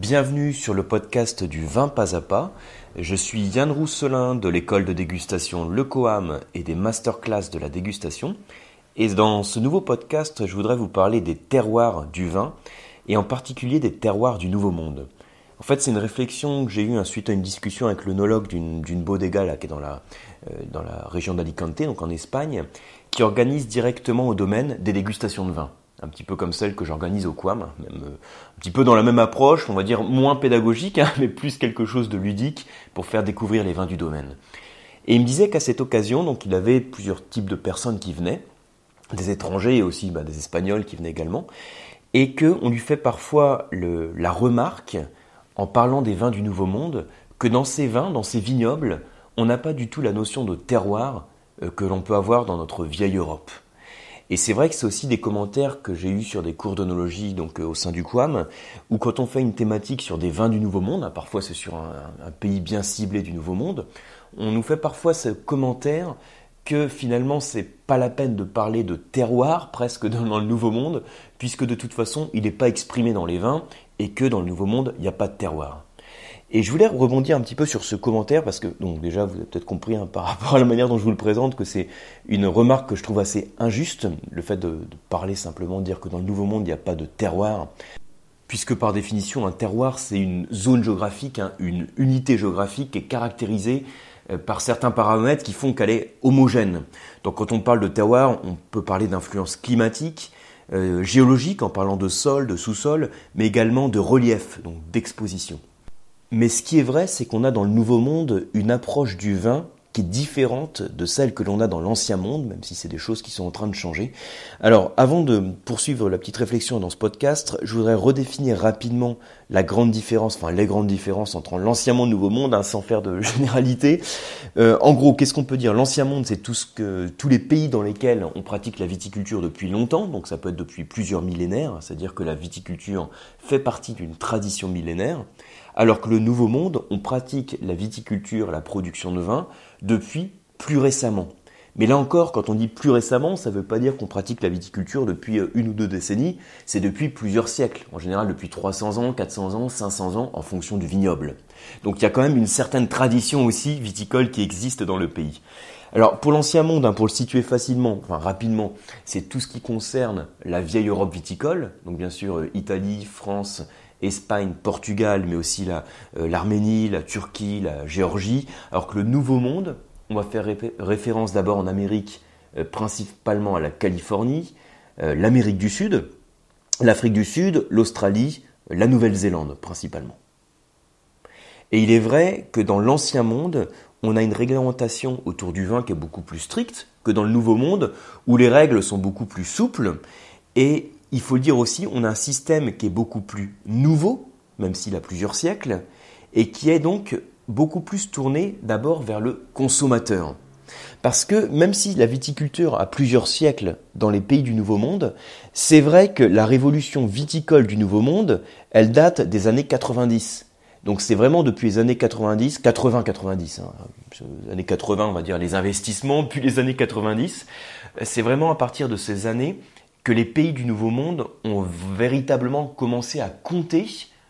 Bienvenue sur le podcast du vin pas à pas. Je suis Yann Rousselin de l'école de dégustation Le Coam et des masterclass de la dégustation. Et dans ce nouveau podcast, je voudrais vous parler des terroirs du vin et en particulier des terroirs du Nouveau Monde. En fait, c'est une réflexion que j'ai eue suite à une discussion avec l'onologue d'une bodega qui est dans la, euh, dans la région d'Alicante, donc en Espagne, qui organise directement au domaine des dégustations de vin un petit peu comme celle que j'organise au Quam, même, euh, un petit peu dans la même approche, on va dire moins pédagogique, hein, mais plus quelque chose de ludique pour faire découvrir les vins du domaine. Et il me disait qu'à cette occasion, donc il avait plusieurs types de personnes qui venaient, des étrangers et aussi bah, des Espagnols qui venaient également, et qu'on lui fait parfois la remarque, en parlant des vins du Nouveau Monde, que dans ces vins, dans ces vignobles, on n'a pas du tout la notion de terroir euh, que l'on peut avoir dans notre vieille Europe. Et c'est vrai que c'est aussi des commentaires que j'ai eus sur des cours d'onologie donc euh, au sein du QAM, où quand on fait une thématique sur des vins du Nouveau Monde, hein, parfois c'est sur un, pays bien ciblé du Nouveau Monde, on nous fait parfois ce commentaire que finalement c'est pas la peine de parler de terroir presque dans le Nouveau Monde, puisque de toute façon il n'est pas exprimé dans les vins et que dans le Nouveau Monde il n'y a pas de terroir. Et je voulais rebondir un petit peu sur ce commentaire parce que, donc déjà, vous avez peut-être compris hein, par rapport à la manière dont je vous le présente que c'est une remarque que je trouve assez injuste, le fait de, parler simplement, de dire que dans le Nouveau Monde, il n'y a pas de terroir, puisque par définition, un terroir, c'est une zone géographique, hein, une unité géographique qui est caractérisée euh, par certains paramètres qui font qu'elle est homogène. Donc quand on parle de terroir, on peut parler d'influence climatique, euh, géologique en parlant de sol, de sous-sol, mais également de relief, donc d'exposition. Mais ce qui est vrai, c'est qu'on a dans le Nouveau Monde une approche du vin qui est différente de celle que l'on a dans l'Ancien Monde, même si c'est des choses qui sont en train de changer. Alors, avant de poursuivre la petite réflexion dans ce podcast, je voudrais redéfinir rapidement la grande différence, enfin les grandes différences entre l'Ancien Monde et le Nouveau Monde, hein, sans faire de généralité. Euh, en gros, qu'est-ce qu'on peut dire? L'Ancien Monde, c'est tout ce que, tous les pays dans lesquels on pratique la viticulture depuis longtemps, donc ça peut être depuis plusieurs millénaires, c'est-à-dire que la viticulture fait partie d'une tradition millénaire alors que le Nouveau Monde, on pratique la viticulture, la production de vin depuis plus récemment. Mais là encore, quand on dit plus récemment, ça ne veut pas dire qu'on pratique la viticulture depuis euh, une ou deux décennies, c'est depuis plusieurs siècles, en général depuis 300 ans, 400 ans, 500 ans, en fonction du vignoble. Donc il y a quand même une certaine tradition aussi viticole qui existe dans le pays. Alors pour l'ancien monde, hein, pour le situer facilement, enfin rapidement, c'est tout ce qui concerne la vieille Europe viticole, donc bien sûr euh, Italie, France, Espagne, Portugal, mais aussi euh, l'Arménie, la, Turquie, la Géorgie, alors que le Nouveau Monde, on va faire référence d'abord en Amérique, euh, principalement à la Californie, euh, l'Amérique du Sud, l'Afrique du Sud, l'Australie, la Nouvelle-Zélande principalement. Et il est vrai que dans l'Ancien Monde, on a une réglementation autour du vin qui est beaucoup plus stricte que dans le Nouveau Monde, où les règles sont beaucoup plus souples et il faut le dire aussi, on a un système qui est beaucoup plus nouveau, même s'il a plusieurs siècles, et qui est donc beaucoup plus tourné d'abord vers le consommateur. Parce que même si la viticulture a plusieurs siècles dans les pays du Nouveau Monde, c'est vrai que la révolution viticole du Nouveau Monde, elle date des années 90. Donc c'est vraiment depuis les années 90, 80-90, hein, les années 80 on va dire les investissements, puis les années 90, c'est vraiment à partir de ces années que les pays du Nouveau Monde ont véritablement commencé à compter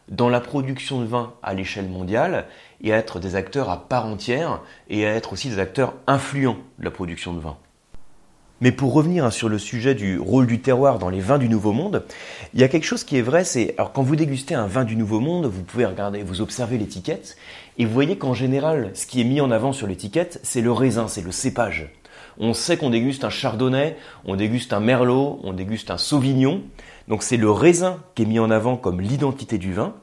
dans la production de vin à l'échelle mondiale et à être des acteurs à part entière et à être aussi des acteurs influents de la production de vin. Mais pour revenir sur le sujet du rôle du terroir dans les vins du Nouveau Monde, il y a quelque chose qui est vrai, c'est alors quand vous dégustez un vin du Nouveau Monde, vous pouvez regarder, vous observez l'étiquette et vous voyez qu'en général, ce qui est mis en avant sur l'étiquette, c'est le raisin, c'est le cépage. On sait qu'on déguste un chardonnay, on déguste un merlot, on déguste un sauvignon. Donc c'est le raisin qui est mis en avant comme l'identité du vin,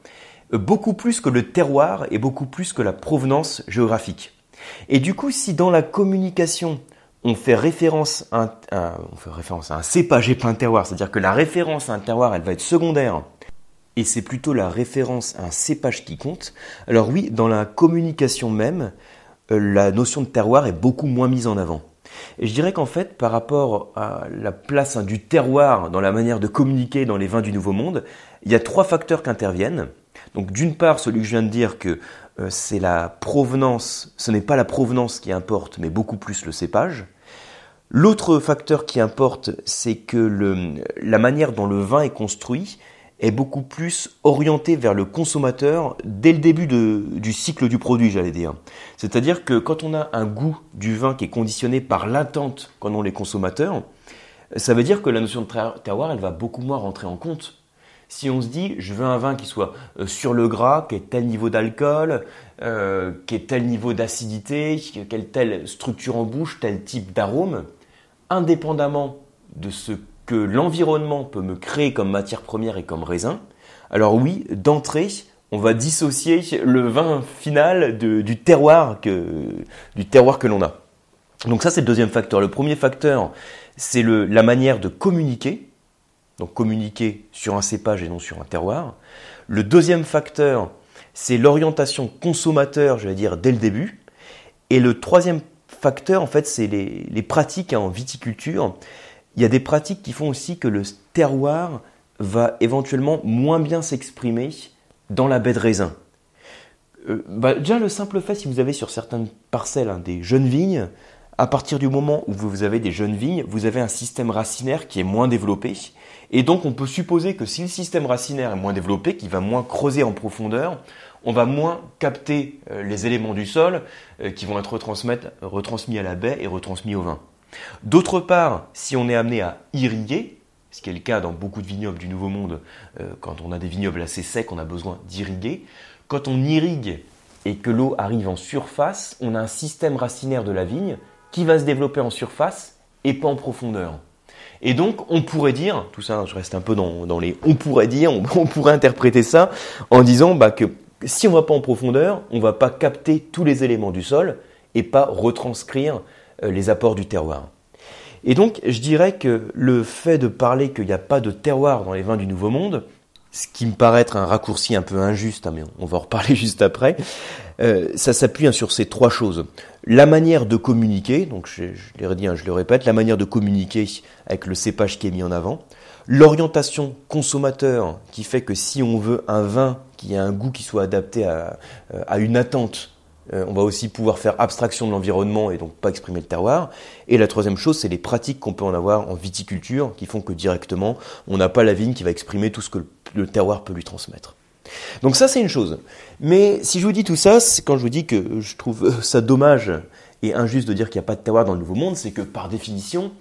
euh, beaucoup plus que le terroir et beaucoup plus que la provenance géographique. Et du coup, si dans la communication, on fait référence à un, cépage et pas un terroir, c'est-à-dire que la référence à un terroir, elle va être secondaire, et c'est plutôt la référence à un cépage qui compte, alors oui, dans la communication même, euh, la notion de terroir est beaucoup moins mise en avant. Et je dirais qu'en fait, par rapport à la place hein, du terroir dans la manière de communiquer dans les vins du Nouveau Monde, il y a trois facteurs qui interviennent. Donc d'une part, celui que je viens de dire que euh, c'est la provenance, ce n'est pas la provenance qui importe, mais beaucoup plus le cépage. L'autre facteur qui importe, c'est que la manière dont le vin est construit est beaucoup plus orienté vers le consommateur dès le début du cycle du produit, j'allais dire. C'est-à-dire que quand on a un goût du vin qui est conditionné par l'attente qu'en ont les consommateurs, ça veut dire que la notion de terroir, elle va beaucoup moins rentrer en compte. Si on se dit, je veux un vin qui soit euh, sur le gras, qui ait tel niveau d'alcool, euh, qui ait tel niveau d'acidité, qui ait telle structure en bouche, tel type d'arôme, indépendamment de ce que l'environnement peut me créer comme matière première et comme raisin, alors oui, d'entrée, on va dissocier le vin final du terroir que, l'on a. Donc ça, c'est le deuxième facteur. Le premier facteur, c'est la manière de communiquer, donc communiquer sur un cépage et non sur un terroir. Le deuxième facteur, c'est l'orientation consommateur, je vais dire, dès le début. Et le troisième facteur, en fait, c'est les, pratiques en viticulture. Il y a des pratiques qui font aussi que le terroir va éventuellement moins bien s'exprimer dans la baie de raisin. Euh, bah, déjà, le simple fait, si vous avez sur certaines parcelles hein, des jeunes vignes, à partir du moment où vous avez des jeunes vignes, vous avez un système racinaire qui est moins développé. Et donc, on peut supposer que si le système racinaire est moins développé, qu'il va moins creuser en profondeur, on va moins capter euh, les éléments du sol euh, qui vont être retransmis à la baie et retransmis au vin. D'autre part, si on est amené à irriguer, ce qui est le cas dans beaucoup de vignobles du Nouveau Monde, euh, quand on a des vignobles assez secs, on a besoin d'irriguer. Quand on irrigue et que l'eau arrive en surface, on a un système racinaire de la vigne qui va se développer en surface et pas en profondeur. Et donc, on pourrait dire, tout ça, je reste un peu dans, les on pourrait dire, on, pourrait interpréter ça en disant bah, que si on ne va pas en profondeur, on ne va pas capter tous les éléments du sol et pas retranscrire les apports du terroir. Et donc, je dirais que le fait de parler qu'il n'y a pas de terroir dans les vins du Nouveau Monde, ce qui me paraît être un raccourci un peu injuste, hein, mais on va en reparler juste après, euh, ça s'appuie hein, sur ces trois choses. La manière de communiquer, donc je, l'ai redit, hein, je le répète, la manière de communiquer avec le cépage qui est mis en avant, l'orientation consommateur qui fait que si on veut un vin qui a un goût qui soit adapté à, euh, à une attente euh, on va aussi pouvoir faire abstraction de l'environnement et donc pas exprimer le terroir. Et la troisième chose, c'est les pratiques qu'on peut en avoir en viticulture qui font que directement, on n'a pas la vigne qui va exprimer tout ce que le terroir peut lui transmettre. Donc ça, c'est une chose. Mais si je vous dis tout ça, c'est quand je vous dis que je trouve ça dommage et injuste de dire qu'il n'y a pas de terroir dans le Nouveau Monde, c'est que par définition,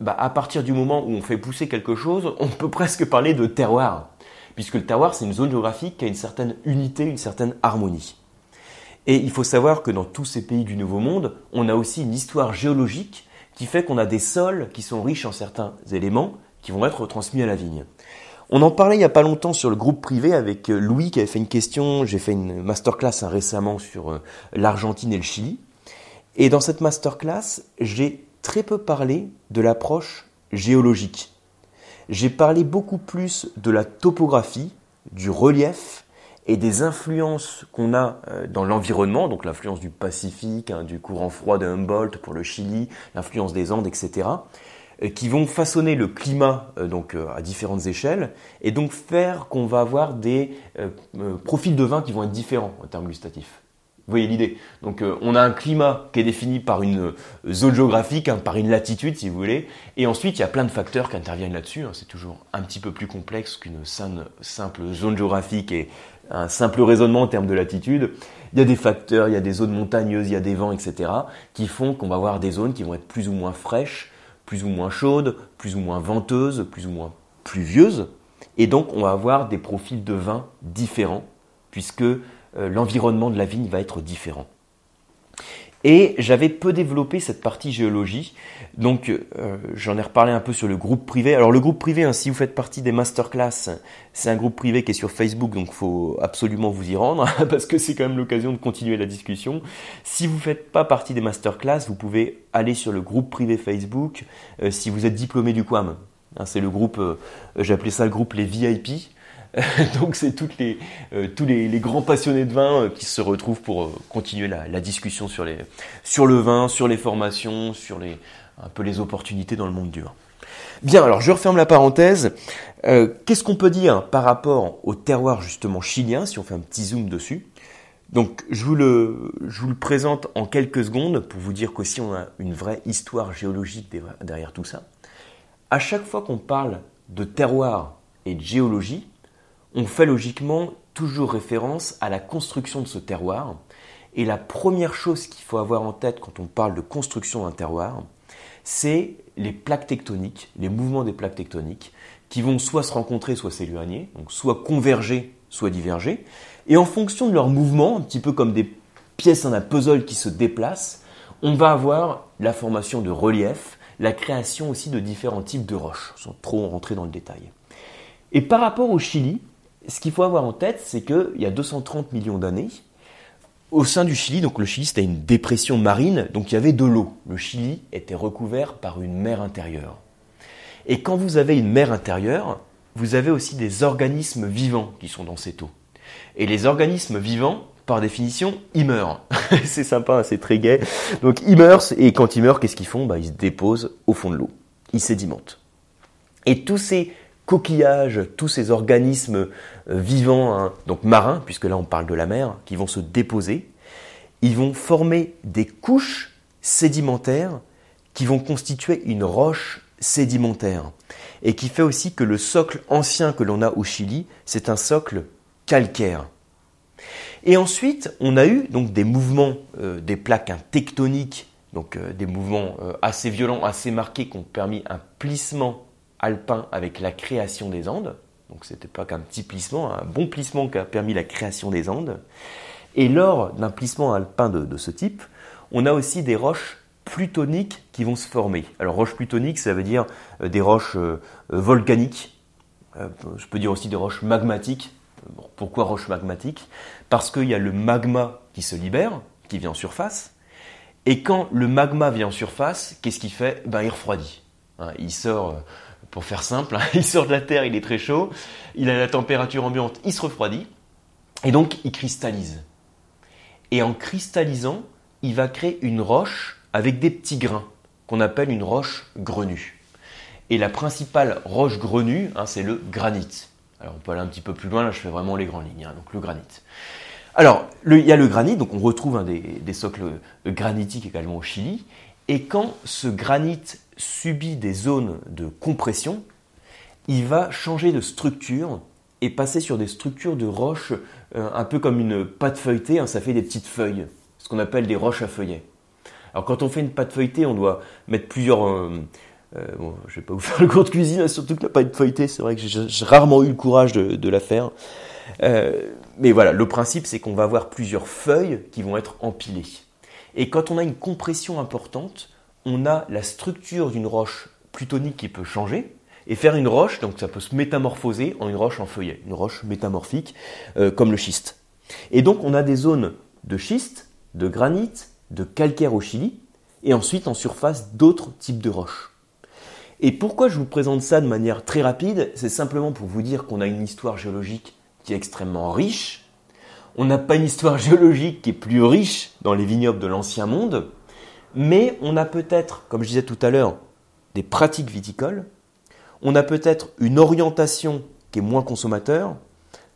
bah, à partir du moment où on fait pousser quelque chose, on peut presque parler de terroir. Puisque le terroir, c'est une zone géographique qui a une certaine unité, une certaine harmonie. Et il faut savoir que dans tous ces pays du Nouveau Monde, on a aussi une histoire géologique qui fait qu'on a des sols qui sont riches en certains éléments qui vont être transmis à la vigne. On en parlait il n'y a pas longtemps sur le groupe privé avec euh, Louis qui avait fait une question. J'ai fait une masterclass hein, récemment sur euh, l'Argentine et le Chili. Et dans cette masterclass, j'ai très peu parlé de l'approche géologique. J'ai parlé beaucoup plus de la topographie, du relief et des influences qu'on a euh, dans l'environnement, donc l'influence du Pacifique, hein, du courant froid de Humboldt pour le Chili, l'influence des Andes, etc., euh, qui vont façonner le climat euh, donc à différentes échelles et donc faire qu'on va avoir des profils de vin qui vont être différents en termes gustatifs. Vous voyez l'idée? Donc on a un climat qui est défini par une zone géographique, hein, par une latitude si vous voulez, et ensuite il y a plein de facteurs qui interviennent là-dessus. Hein. C'est toujours un petit peu plus complexe qu'une simple zone géographique et un simple raisonnement en termes de latitude. Il y a des facteurs, il y a des zones montagneuses, il y a des vents, etc., qui font qu'on va avoir des zones qui vont être plus ou moins fraîches, plus ou moins chaudes, plus ou moins venteuses, plus ou moins pluvieuses. Et donc, on va avoir des profils de vin différents, puisque euh, l'environnement de la vigne va être différent. Et j'avais peu développé cette partie géologie, donc euh, j'en ai reparlé un peu sur le groupe privé. Alors le groupe privé, hein, si vous faites partie des masterclass, c'est un groupe privé qui est sur Facebook, donc il faut absolument vous y rendre, parce que c'est quand même l'occasion de continuer la discussion. Si vous ne faites pas partie des masterclass, vous pouvez aller sur le groupe privé Facebook euh, si vous êtes diplômé du QAM. Hein, c'est le groupe, euh, appelé ça le groupe les VIP. Donc c'est euh, tous les, grands passionnés de vin euh, qui se retrouvent pour euh, continuer la, discussion sur le vin, sur les formations, sur les, un peu les opportunités dans le monde du vin. Bien, alors je referme la parenthèse. Qu'est-ce qu'on peut dire par rapport au terroir justement chilien, si on fait un petit zoom dessus? Donc je vous, le, je vous le présente en quelques secondes pour vous dire qu'aussi on a une vraie histoire géologique derrière tout ça. À chaque fois qu'on parle de terroir et de géologie, on fait logiquement toujours référence à la construction de ce terroir. Et la première chose qu'il faut avoir en tête quand on parle de construction d'un terroir, c'est les plaques tectoniques, les mouvements des plaques tectoniques, qui vont soit se rencontrer, soit s'éloigner, donc soit converger, soit diverger. Et en fonction de leur mouvement, un petit peu comme des pièces d'un puzzle qui se déplacent, on va avoir la formation de relief, la création aussi de différents types de roches, sans trop rentrer dans le détail. Et par rapport au Chili, ce qu'il faut avoir en tête, c'est qu'il y a 230 millions d'années, au sein du Chili, donc le Chili c'était une dépression marine, donc il y avait de l'eau. Le Chili était recouvert par une mer intérieure. Et quand vous avez une mer intérieure, vous avez aussi des organismes vivants qui sont dans cette eau. Et les organismes vivants, par définition, ils meurent. c'est sympa, hein, c'est très gai. Donc ils meurent, et quand ils meurent, qu'est-ce qu'ils font? Bah, Ils se déposent au fond de l'eau. Ils sédimentent. Et tous ces coquillages, tous ces organismes euh, vivants, hein, donc marins, puisque là on parle de la mer, qui vont se déposer, ils vont former des couches sédimentaires qui vont constituer une roche sédimentaire. Et qui fait aussi que le socle ancien que l'on a au Chili, c'est un socle calcaire. Et ensuite, on a eu donc des mouvements euh, des plaques tectoniques, donc euh, des mouvements assez violents, assez marqués, qui ont permis un plissement alpin avec la création des Andes. Donc c'était pas qu'un petit plissement, un bon plissement qui a permis la création des Andes. Et lors d'un plissement alpin de, ce type, on a aussi des roches plutoniques qui vont se former. Alors roches plutoniques, ça veut dire euh, des roches euh, euh, volcaniques. je peux dire aussi des roches magmatiques. pourquoi roches magmatiques? Parce qu'il y a le magma qui se libère, qui vient en surface. Et quand le magma vient en surface, qu'est-ce qu'il fait? Ben, Il refroidit. Hein, il sort pour faire simple, hein, il sort de la Terre, il est très chaud, il a la température ambiante, il se refroidit, et donc il cristallise. Et en cristallisant, il va créer une roche avec des petits grains, qu'on appelle une roche grenue. Et la principale roche grenue, hein, c'est le granit. Alors on peut aller un petit peu plus loin, là je fais vraiment les grandes lignes, hein, donc le granit. Alors, il y a le granit, donc on retrouve des, des, socles granitiques également au Chili, et quand ce granit subit des zones de compression, il va changer de structure et passer sur des structures de roches euh, un peu comme une pâte feuilletée, hein, ça fait des petites feuilles, ce qu'on appelle des roches à feuillets. Alors quand on fait une pâte feuilletée, on doit mettre plusieurs... Euh, euh, bon, je vais pas vous faire le cours de cuisine, surtout que la pâte feuilletée, c'est vrai que j'ai rarement eu le courage de, de la faire. mais voilà, le principe c'est qu'on va avoir plusieurs feuilles qui vont être empilées. Et quand on a une compression importante, on a la structure d'une roche plutonique qui peut changer et faire une roche, donc ça peut se métamorphoser en une roche en feuillet, une roche métamorphique euh, comme le schiste. Et donc on a des zones de schiste, de granit, de calcaire au Chili, et ensuite en surface d'autres types de roches. Et pourquoi je vous présente ça de manière très rapide? C'est simplement pour vous dire qu'on a une histoire géologique qui est extrêmement riche. On n'a pas une histoire géologique qui est plus riche dans les vignobles de l'ancien monde, mais on a peut-être, comme je disais tout à l'heure, des pratiques viticoles, on a peut-être une orientation qui est moins consommateur,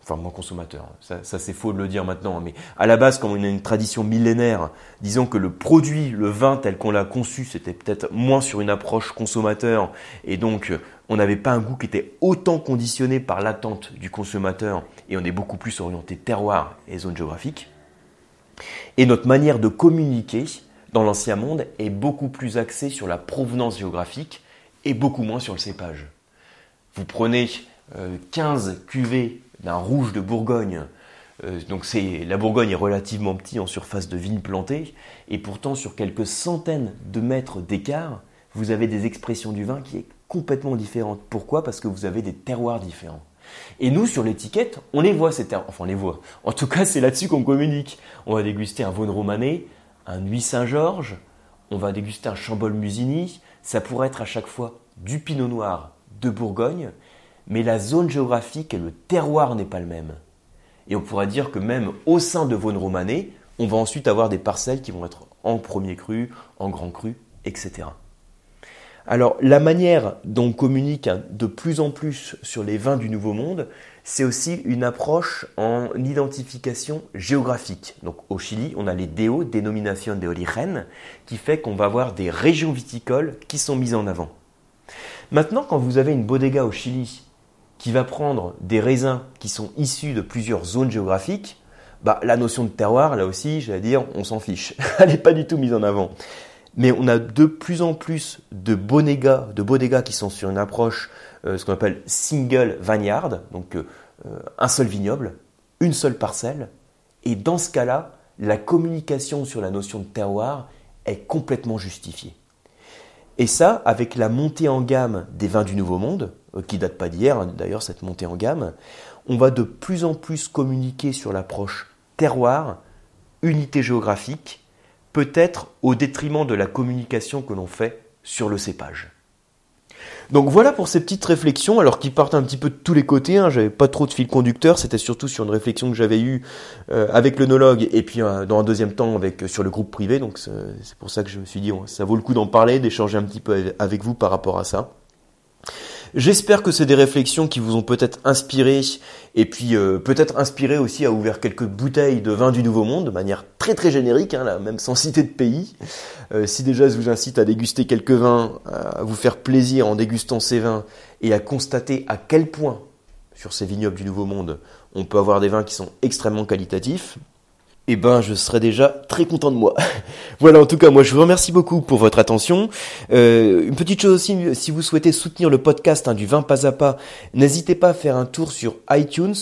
enfin moins consommateur, ça, c'est faux de le dire maintenant, mais à la base, comme on a une tradition millénaire, disons que le produit, le vin tel qu'on l'a conçu, c'était peut-être moins sur une approche consommateur, et donc on n'avait pas un goût qui était autant conditionné par l'attente du consommateur, et on est beaucoup plus orienté terroir et zone géographique. Et notre manière de communiquer, dans l'ancien monde est beaucoup plus axé sur la provenance géographique et beaucoup moins sur le cépage. Vous prenez 15 euh, cuvées d'un rouge de Bourgogne, euh, donc la Bourgogne est relativement petite en surface de vignes plantées, et pourtant sur quelques centaines de mètres d'écart, vous avez des expressions du vin qui est complètement différentes. Pourquoi? Parce que vous avez des terroirs différents. Et nous, sur l'étiquette, on les voit ces terroirs. Enfin, on les voit. En tout cas, c'est là-dessus qu'on communique. On va déguster un Vaune romanée, un Nuit Saint-Georges, on va déguster un Chambol Musigny, ça pourrait être à chaque fois du Pinot Noir de Bourgogne, mais la zone géographique et le terroir n'est pas le même. Et on pourrait dire que même au sein de Vaune Romanée, on va ensuite avoir des parcelles qui vont être en premier cru, en grand cru, etc. Alors la manière dont on communique de plus en plus sur les vins du Nouveau Monde, c'est aussi une approche en identification géographique. Donc au Chili, on a les DO, dénomination de origen, qui fait qu'on va avoir des régions viticoles qui sont mises en avant. Maintenant, quand vous avez une bodega au Chili qui va prendre des raisins qui sont issus de plusieurs zones géographiques, bah, la notion de terroir, là aussi, j'allais dire, on s'en fiche. Elle n'est pas du tout mise en avant. Mais on a de plus en plus de bodegas, de qui sont sur une approche, euh, ce qu'on appelle single vineyard, donc euh, un seul vignoble, une seule parcelle. Et dans ce cas-là, la communication sur la notion de terroir est complètement justifiée. Et ça, avec la montée en gamme des vins du Nouveau Monde, euh, qui date pas d'hier, hein, d'ailleurs, cette montée en gamme, on va de plus en plus communiquer sur l'approche terroir, unité géographique, peut-être au détriment de la communication que l'on fait sur le cépage. Donc voilà pour ces petites réflexions, alors qui partent un petit peu de tous les côtés. Hein. J'avais pas trop de fil conducteur, c'était surtout sur une réflexion que j'avais eue euh, avec l'œnologue et puis euh, dans un deuxième temps avec sur le groupe privé. Donc c'est pour ça que je me suis dit, ça vaut le coup d'en parler, d'échanger un petit peu avec vous par rapport à ça. J'espère que c'est des réflexions qui vous ont peut-être inspiré et puis euh, peut-être inspiré aussi à ouvrir quelques bouteilles de vin du Nouveau Monde de manière très très générique, hein, même sans citer de pays. Euh, si déjà je vous incite à déguster quelques vins, à vous faire plaisir en dégustant ces vins et à constater à quel point sur ces vignobles du Nouveau Monde on peut avoir des vins qui sont extrêmement qualitatifs, eh ben je serais déjà très content de moi. voilà, en tout cas, moi je vous remercie beaucoup pour votre attention. Euh, une petite chose aussi, si vous souhaitez soutenir le podcast hein, du vin pas à pas, n'hésitez pas à faire un tour sur iTunes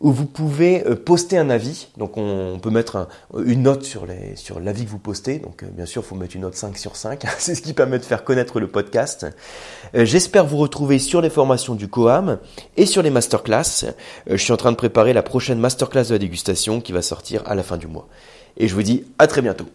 où vous pouvez euh, poster un avis. Donc on, peut mettre une note sur l'avis que vous postez. Donc euh, bien sûr, il faut mettre une note 5 sur 5. C'est ce qui permet de faire connaître le podcast. J'espère vous retrouver sur les formations du COAM et sur les masterclass. je suis en train de préparer la prochaine masterclass de la dégustation qui va sortir à la fin du mois. Et je vous dis à très bientôt.